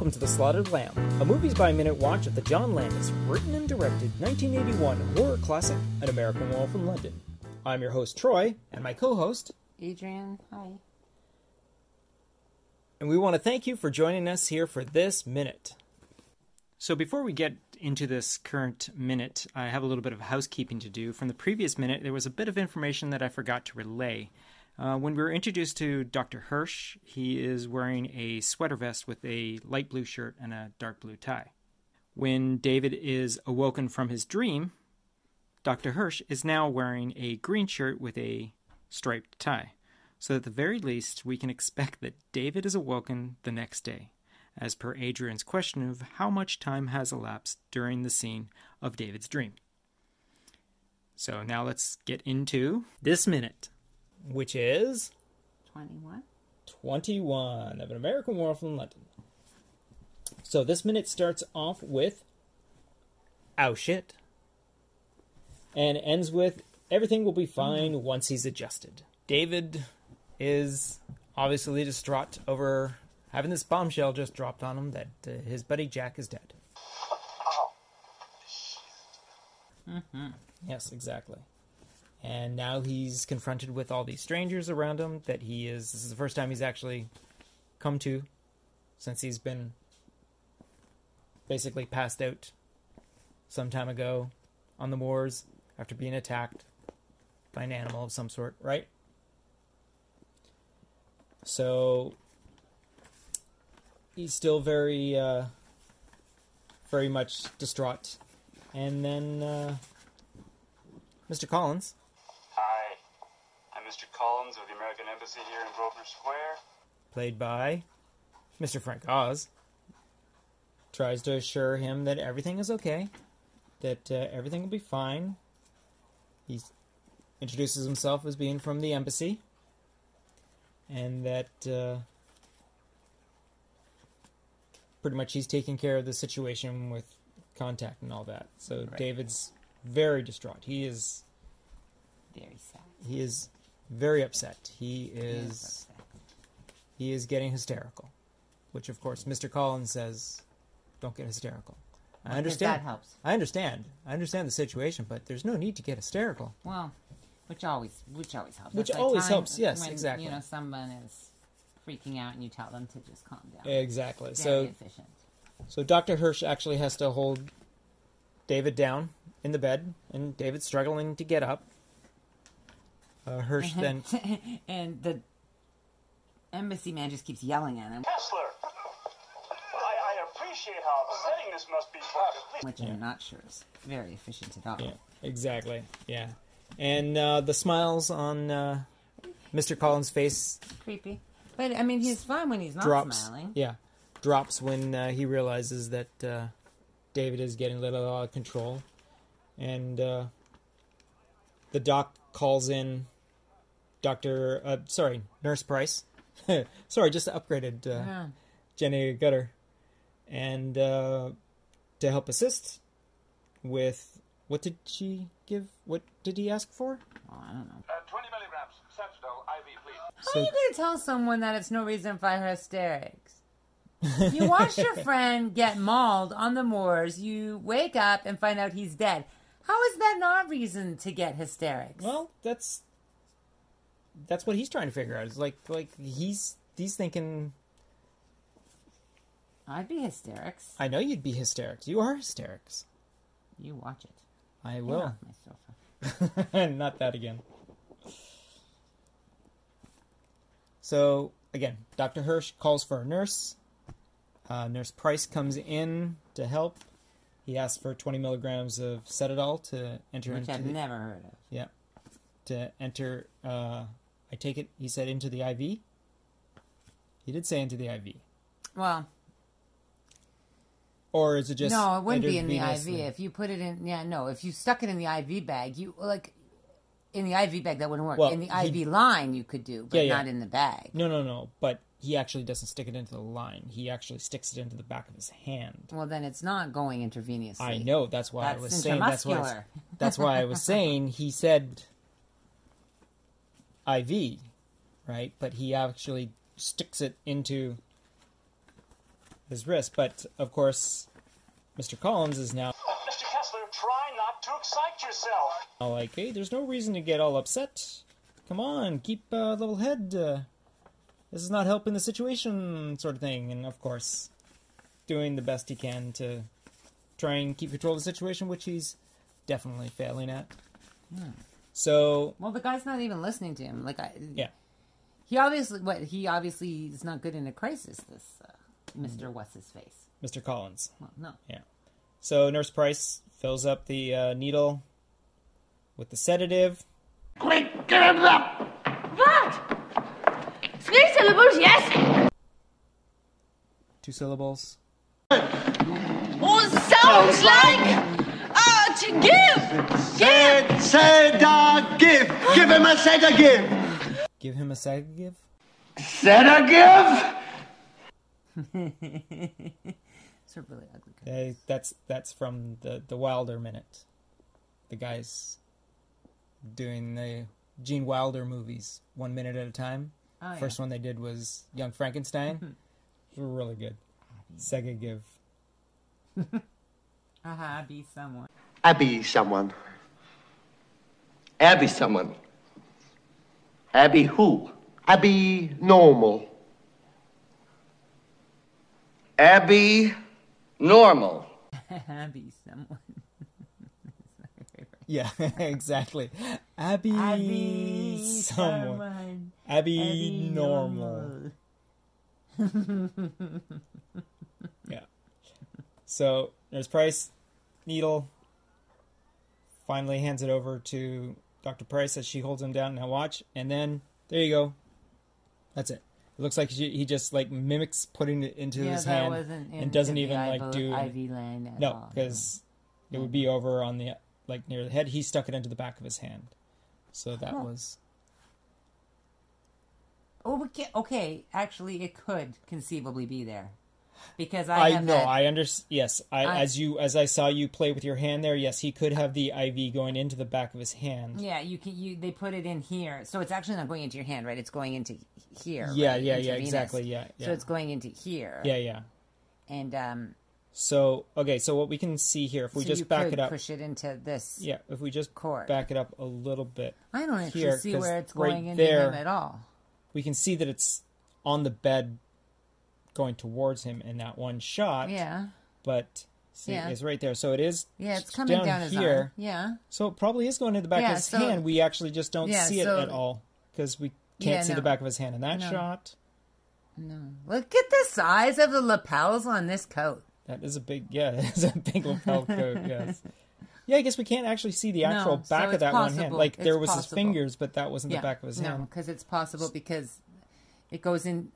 Welcome to The Slaughtered Lamb, a movies by minute watch of the John Landis written and directed 1981 horror classic, An American Wolf in London. I'm your host, Troy, and my co host, Adrian, hi. and we want to thank you for joining us here for this minute. So, before we get into this current minute, I have a little bit of housekeeping to do. From the previous minute, there was a bit of information that I forgot to relay. Uh, when we were introduced to Dr. Hirsch, he is wearing a sweater vest with a light blue shirt and a dark blue tie. When David is awoken from his dream, Dr. Hirsch is now wearing a green shirt with a striped tie. So, at the very least, we can expect that David is awoken the next day, as per Adrian's question of how much time has elapsed during the scene of David's dream. So, now let's get into this minute, which is 21. 21 of an American War in London. So, this minute starts off with "Ow shit," and ends with "Everything will be fine once he's adjusted." David is obviously distraught over having this bombshell just dropped on him that uh, his buddy Jack is dead. Yes, exactly. And now he's confronted with all these strangers around him that he is. This is the first time he's actually come to since he's been basically passed out some time ago on the moors after being attacked by an animal of some sort, right? So he's still very, uh, very much distraught. And then uh, Mr. Collins, Mr. Collins of the American Embassy here in Grosvenor Square. played by Mr. Frank Oz, tries to assure him that everything is okay, that uh, everything will be fine. He introduces himself as being from the embassy, and that uh, pretty much he's taking care of the situation with contact and all that. So Right. David's very distraught. He is Very sad. he is very upset. He is he is getting hysterical, which of course Mr. Collins says, "Don't get hysterical." I understand. That helps. I understand. I understand the situation, but there's no need to get hysterical. Well, which always, which always helps. Which That's always helps, yes, when, exactly. You know, someone is freaking out, and you tell them to just calm down. Exactly. Very So, efficient. so Dr. Hirsch actually has to hold David down in the bed, and David's struggling to get up. Uh, Hirsch then, and the embassy man just keeps yelling at him, Kessler! I, I appreciate how upsetting this must be for you. Please. which I'm not sure is very efficient at all. yeah, exactly, yeah, and uh, the smiles on uh, Mr. Collins' face Creepy. But I mean, he's fine when he's not drops. smiling. Yeah, drops when uh, he realizes that uh, David is getting a little out of control, and uh, the doc calls in Doctor. Uh, sorry, Nurse Price. sorry, just upgraded uh, Yeah. Jenny Agutter, and uh, to help assist with what did she give? What did he ask for? Oh, I don't know. Uh, 20 milligrams, Sentinel, IV, please. How So- are you going to tell someone that it's no reason for her hysterics? You watch your friend get mauled on the moors. You wake up and find out he's dead. How is that not reason to get hysterics? Well, that's that's what he's trying to figure out. It's like like he's he's thinking I'd be hysterics. I know you'd be hysterics. You are hysterics. You watch it. I will. off my sofa. Not that again. So again, Dr. Hirsch calls for a nurse. Uh, nurse Price comes in to help. He asked for 20 milligrams of Cetadol to enter Which into I've the, never heard of. yeah to enter. Uh, I take it he said into the IV. He did say into the IV, Well, or is it just no, it wouldn't be in the IV. If you put it in, yeah, no. If you stuck it in the IV bag, you like in the IV bag that wouldn't work. Well, in the he- IV line, you could do, but Yeah, yeah. not in the bag. No, no, no. But he actually doesn't stick it into the line. He actually sticks it into the back of his hand. Well, then it's not going intravenously. I know. That's why That's I was saying. That's why. I was- intramuscular. That's why I was saying he said IV, right? But he actually sticks it into his wrist. But of course, Mr. Collins is now Mr. Kessler, try not to excite yourself. like, hey, there's no reason to get all upset. Come on, keep a level head. Uh, this is not helping the situation, sort of thing. And of course, doing the best he can to try and keep control of the situation, which he's definitely failing at. So Well, the guy's not even listening to him. Like, I, yeah, he obviously, what he obviously is not good in a crisis. This uh, Mister What's His Face. Mr. Collins. Well, no. Yeah. So Nurse Price fills up the uh, needle with the sedative. Quick, give him up! What? Syllables, yes? Two syllables. Oh, sounds like. Uh, to give! Said, said, uh, give. Give him a said a give. Give him a sedative. Said a give? It's a really ugly guy. That's that's from the the Wilder minute. The guys doing the Gene Wilder movies one minute at a time. Oh, yeah. First one they did was Young Frankenstein. Mm-hmm. Really good. Second give. Haha, be someone. Abby someone. Abby someone. Abby who? Abby normal. Abby normal. Abby someone. Yeah, exactly. Abby, Abby someone. someone. Abby, normal. Yeah. So there's Price, Needle. Finally hands it over to Dr. Price as she holds him down. Now watch, and then there you go. That's it. It looks like he, just like mimics putting it into Yeah, his hand in and doesn't even like do IV at no because it would be over on the like near the head. He stuck it into the back of his hand, so that Huh. was Oh, okay, okay. Actually, it could conceivably be there because I, I know. had- I understand. Yes, I, I- as you as I saw you play with your hand there. Yes, he could have the IV going into the back of his hand. Yeah, you can. You they put it in here, so it's actually not going into your hand, right? It's going into here. Yeah, right? yeah, yeah, Intravenous. exactly, yeah, yeah, So it's going into here. Yeah, yeah. and um, So okay, so what we can see here, if we so just back it up, push it into this. yeah, if we just cord. back it up a little bit, I don't actually here, see where it's right going into there- him at all. We can see that it's on the bed, going towards him in that one shot. Yeah, but see, Yeah. it's right there. So it is. yeah, it's coming down, his here. arm. Yeah, So it probably is going to the back Yeah, of his so- hand. We actually just don't Yeah, see it so- at all because we can't Yeah, see no. the back of his hand in that No. shot. no. Look at the size of the lapels on this coat. That is a big, yeah, it's a big lapel coat. Yes. Yeah, I guess we can't actually see the actual No, so back of it's that one hand. Like It's there was his fingers, but that wasn't yeah, the back of his no, hand. No, because it's possible because it goes in.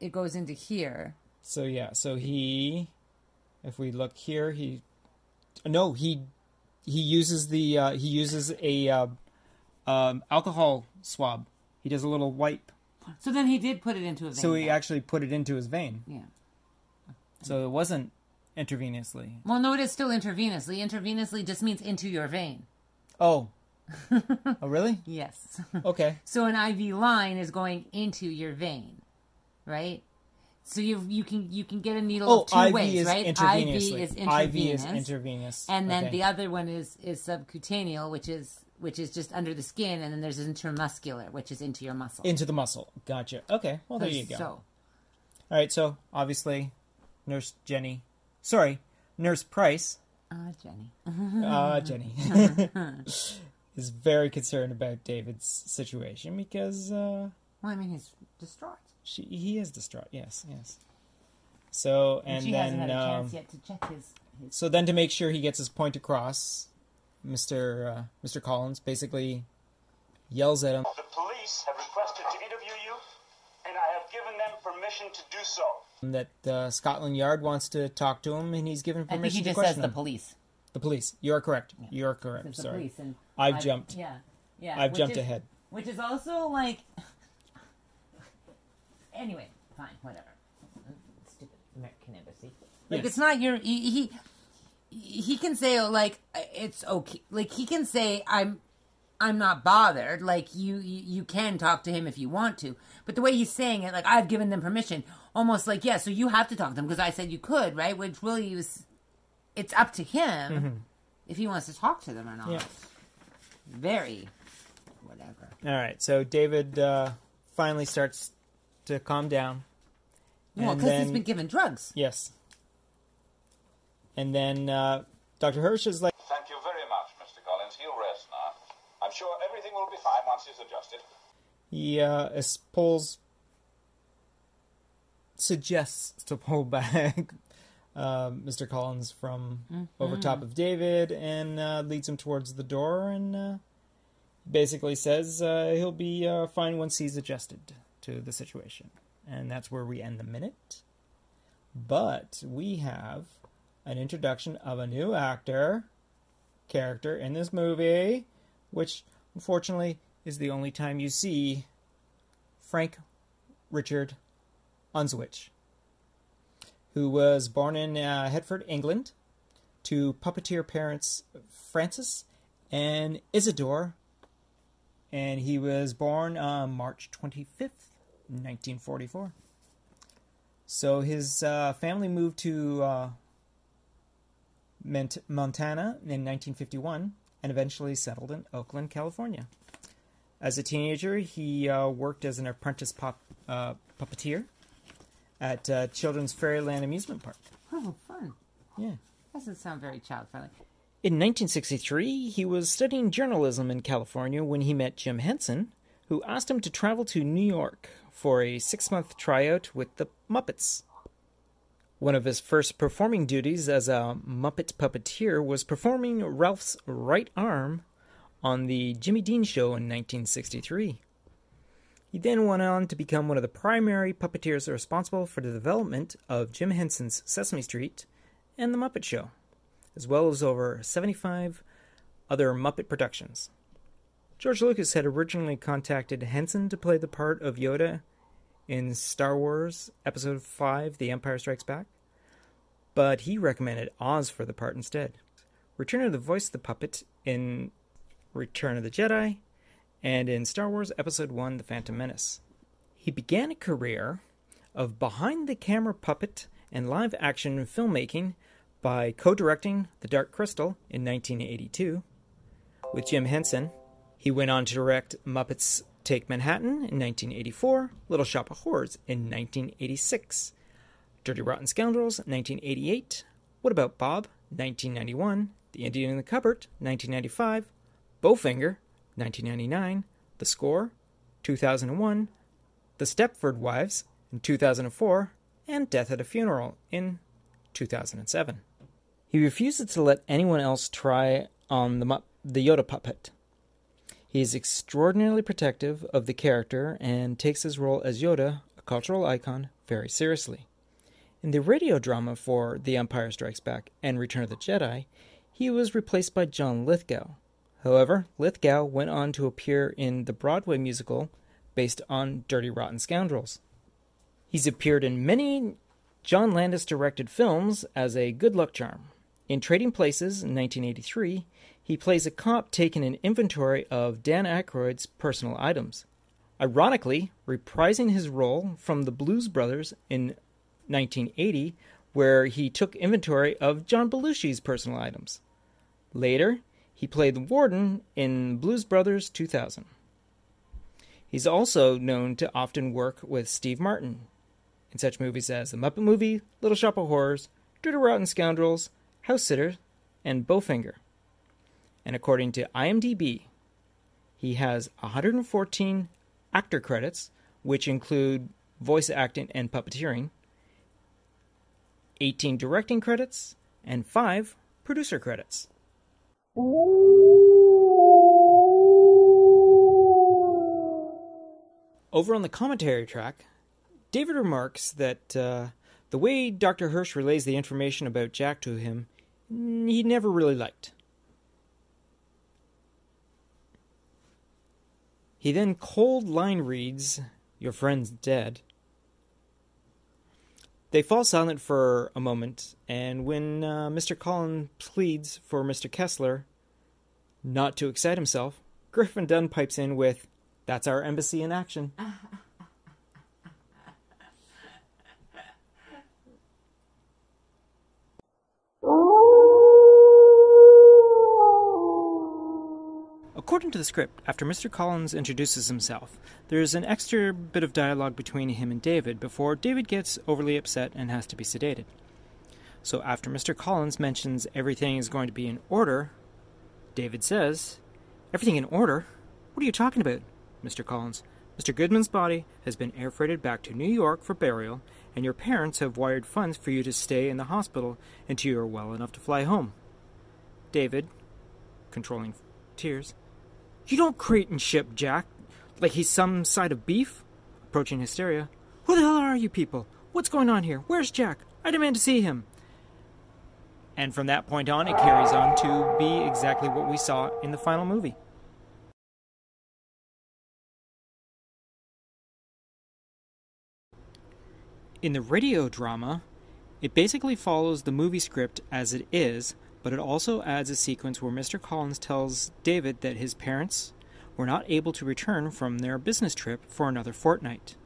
It goes into here. So yeah, so he, if we look here, he, no, he, he uses the uh, he uses a uh, um, alcohol swab. He does a little wipe, So then he did put it into a so he actually put it into his vein. yeah. So it wasn't intravenously. Well, no, it is still intravenously. Intravenously just means into your vein. Oh, oh really? Yes. Okay. so an IV line is going into your vein, right? So you you can you can get a needle Oh, two IV ways, is right? IV is IV intravenous, is intravenous. and then Okay. the other one is is subcutaneous, which is which is just under the skin, and then there's intramuscular, which is into your muscle. into the muscle. Gotcha. Okay. Well, there you go. So All right. So obviously, Nurse Jenny, sorry, Nurse Price, Ah, Jenny. uh, Jenny, is very concerned about David's situation because uh, Well, I mean, he's distraught. she he is distraught. Yes, yes. So And, and she hasn't then had a um, chance yet to check his. his so then to make sure he gets his point across, Mister uh, Mister Collins basically yells at him. The police have requested to interview you, and I have given them permission to do so. that uh, Scotland Yard wants to talk to him, and he's given I think permission he to just question says the police. The police. You're correct. You're correct. It's the Sorry. police, and I've jumped. Yeah, yeah. I've which jumped is- ahead. Which is also like. Anyway, fine, whatever. Stupid American embassy. Like Yes. it's not your he, he. He can say like it's okay. Like he can say I'm. I'm not bothered. Like you, you, you can talk to him if you want to, but the way he's saying it, like I've given them permission. almost like yeah. So you have to talk to them because I said you could, right? Which really was, it's up to him if he wants to talk to them or not. Yeah. Very, whatever. All right, so David uh, finally starts to calm down. Well, because he's been given drugs. Yes. And then uh, Dr. Hirsch is like, Thank you very much, Mr. Collins. He'll rest now. I'm sure everything will be fine adjusted. he uh, is- suggests to pull back uh, Mr. Collins from over top of David and uh, leads him towards the door and uh, basically says uh, he'll be uh, fine once he's adjusted to the situation. And that's where we end the minute. But we have an introduction of a new actor character in this movie, which unfortunately is the only time you see Frank Richard Oznowicz, who was born in uh, Hereford, England, to puppeteer parents Francis and Isidore, and he was born on March 25th, 1944. So his uh, family moved to uh, Mont- Montana in 1951 and eventually settled in Oakland, California. As a teenager, he uh, worked as an apprentice pop, uh, puppeteer at uh, Children's Fairyland Amusement Park. Oh, fun. Yeah. Doesn't sound very child friendly. In 1963, he was studying journalism in California when he met Jim Henson, who asked him to travel to New York for a six month tryout with the Muppets. One of his first performing duties as a Muppet puppeteer was performing Rowlf's right arm on the Jimmy Dean Show in 1963. He then went on to become one of the primary puppeteers responsible for the development of Jim Henson's Sesame Street and The Muppet Show as well as over 75 other Muppet productions. George Lucas had originally contacted Henson to play the part of Yoda in Star Wars Episode 5 The Empire Strikes Back, but he recommended Oz for the part instead. Returning to voice of the puppet in Return of the Jedi and in Star Wars Episode 1 The Phantom Menace. He began a career of behind the camera puppet and live action filmmaking by co directing The Dark Crystal in 1982 with Jim Henson. He went on to direct Muppets Take Manhattan in 1984, Little Shop of Horrors in 1986, Dirty Rotten Scoundrels 1988, What About Bob 1991, The Indian in the Cupboard 1995, Bowfinger 1999, The Score 2001, The Stepford Wives in 2004, and Death at a Funeral in 2007. He refuses to let anyone else try on the, the Yoda puppet. He is extraordinarily protective of the character and takes his role as Yoda, a cultural icon, very seriously. In the radio drama for The Empire Strikes Back and Return of the Jedi, he was replaced by John Lithgow. However, Lithgow went on to appear in the Broadway musical based on Dirty Rotten Scoundrels. He's appeared in many John Landis directed films as a good luck charm. In Trading Places in 1983, he plays a cop taking an inventory of Dan Aykroyd's personal items. Ironically, reprising his role from the Blues Brothers in 1980, where he took inventory of John Belushi's personal items. Later, he played the warden in Blues Brothers 2000. He's also known to often work with Steve Martin in such movies as The Muppet Movie, Little Shop of Horrors, Dirty Rotten Scoundrels, House Sitter, and Bowfinger. And according to IMDb, he has 114 actor credits, which include voice acting and puppeteering, 18 directing credits, and 5 producer credits. Over on the commentary track, David remarks that uh, the way Dr. Hirsch relays the information about Jack to him, mm, he never really liked. He then cold line reads, Your friend's dead. They fall silent for a moment, and when uh, Mr. Collins pleads for Mr. Kessler not to excite himself, Griffin Dunne pipes in with, That's our embassy in action. According to the script, after Mr. Collins introduces himself, there's an extra bit of dialogue between him and David before David gets overly upset and has to be sedated. So after Mr. Collins mentions everything is going to be in order, David says, Everything in order? What are you talking about, Mr. Collins? Mr. Goodman's body has been air freighted back to New York for burial, and your parents have wired funds for you to stay in the hospital until you are well enough to fly home. David, controlling tears, You don't crate and ship Jack like he's some side of beef? Approaching hysteria. Who the hell are you people? What's going on here? Where's Jack? I demand to see him. And from that point on, it carries on to be exactly what we saw in the final movie. In the radio drama, it basically follows the movie script as it is, but it also adds a sequence where Mr. Collins tells David that his parents were not able to return from their business trip for another fortnight,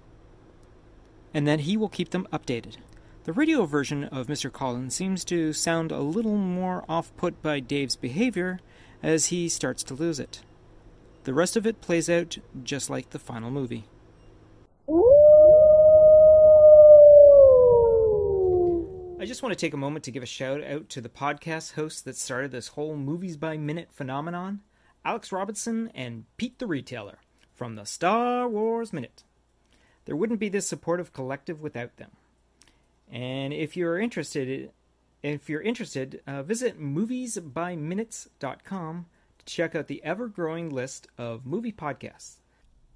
and that he will keep them updated. The radio version of Mr. Collins seems to sound a little more off put by Dave's behavior as he starts to lose it. The rest of it plays out just like the final movie. Just want to take a moment to give a shout out to the podcast hosts that started this whole movies by minute phenomenon Alex Robinson and Pete the Retailer from the Star Wars Minute. There wouldn't be this supportive collective without them. And if you're interested, if you're interested, uh, visit moviesbyminutes.com to check out the ever-growing list of movie podcasts.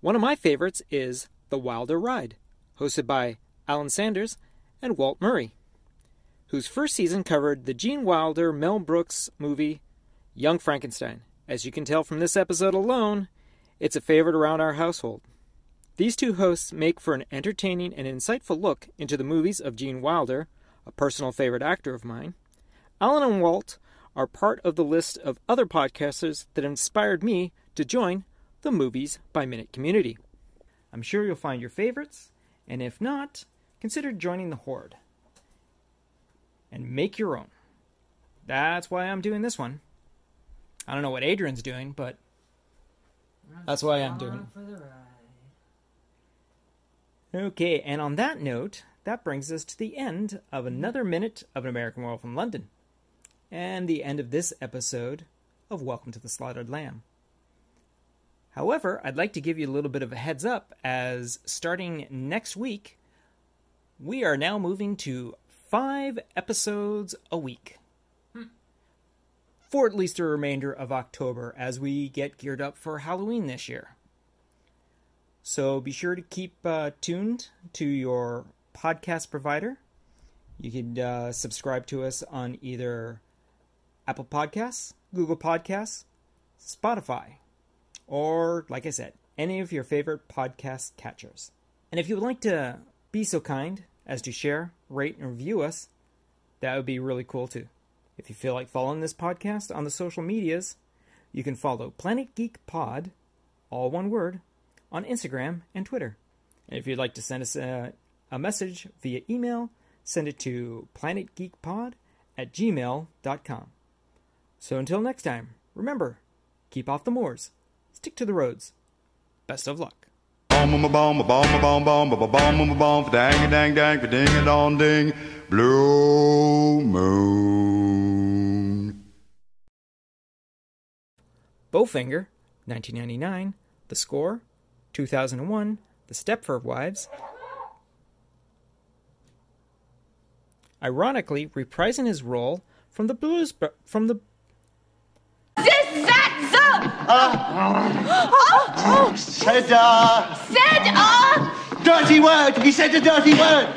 One of my favorites is The Wilder Ride, hosted by Alan Sanders and Walt Murray, whose first season covered the Gene Wilder Mel Brooks movie Young Frankenstein. As you can tell from this episode alone, it's a favorite around our household. These two hosts make for an entertaining and insightful look into the movies of Gene Wilder, a personal favorite actor of mine. Alan and Walt are part of the list of other podcasters that inspired me to join the Movies by Minute community. I'm sure you'll find your favorites, and if not, consider joining the Horde and make your own. That's why I'm doing this one. I don't know what Adrian's doing, but that's why I'm doing it. Okay, and on that note, that brings us to the end of another minute of An American Werewolf from London, and the end of this episode of Welcome to the Slaughtered Lamb. However, I'd like to give you a little bit of a heads up as starting next week, we are now moving to five episodes a week. For at least the remainder of October as we get geared up for Halloween this year. So be sure to keep uh, tuned to your podcast provider. You can uh, subscribe to us on either Apple Podcasts, Google Podcasts, Spotify, or, like I said, any of your favorite podcast catchers. And if you would like to be so kind as to share, rate, and review us, that would be really cool too. If you feel like following this podcast on the social medias, you can follow Planet Geek Pod, all one word, on Instagram and Twitter. And if you'd like to send us a, a message via email, send it to planetgeekpod at gmail.com. So until next time, remember, keep off the moors, stick to the roads. Best of luck bomb, a bomb, a bomb, a bomb, bomb, bomb, bomb, dang, dang, dang, ding, dong, ding, blue moon. Bowfinger, 1999, The Score, 2001, The Stepford Wives. Ironically, reprising his role from the Blues, from the Said, uh. Said, uh. dirty word. He said a dirty word.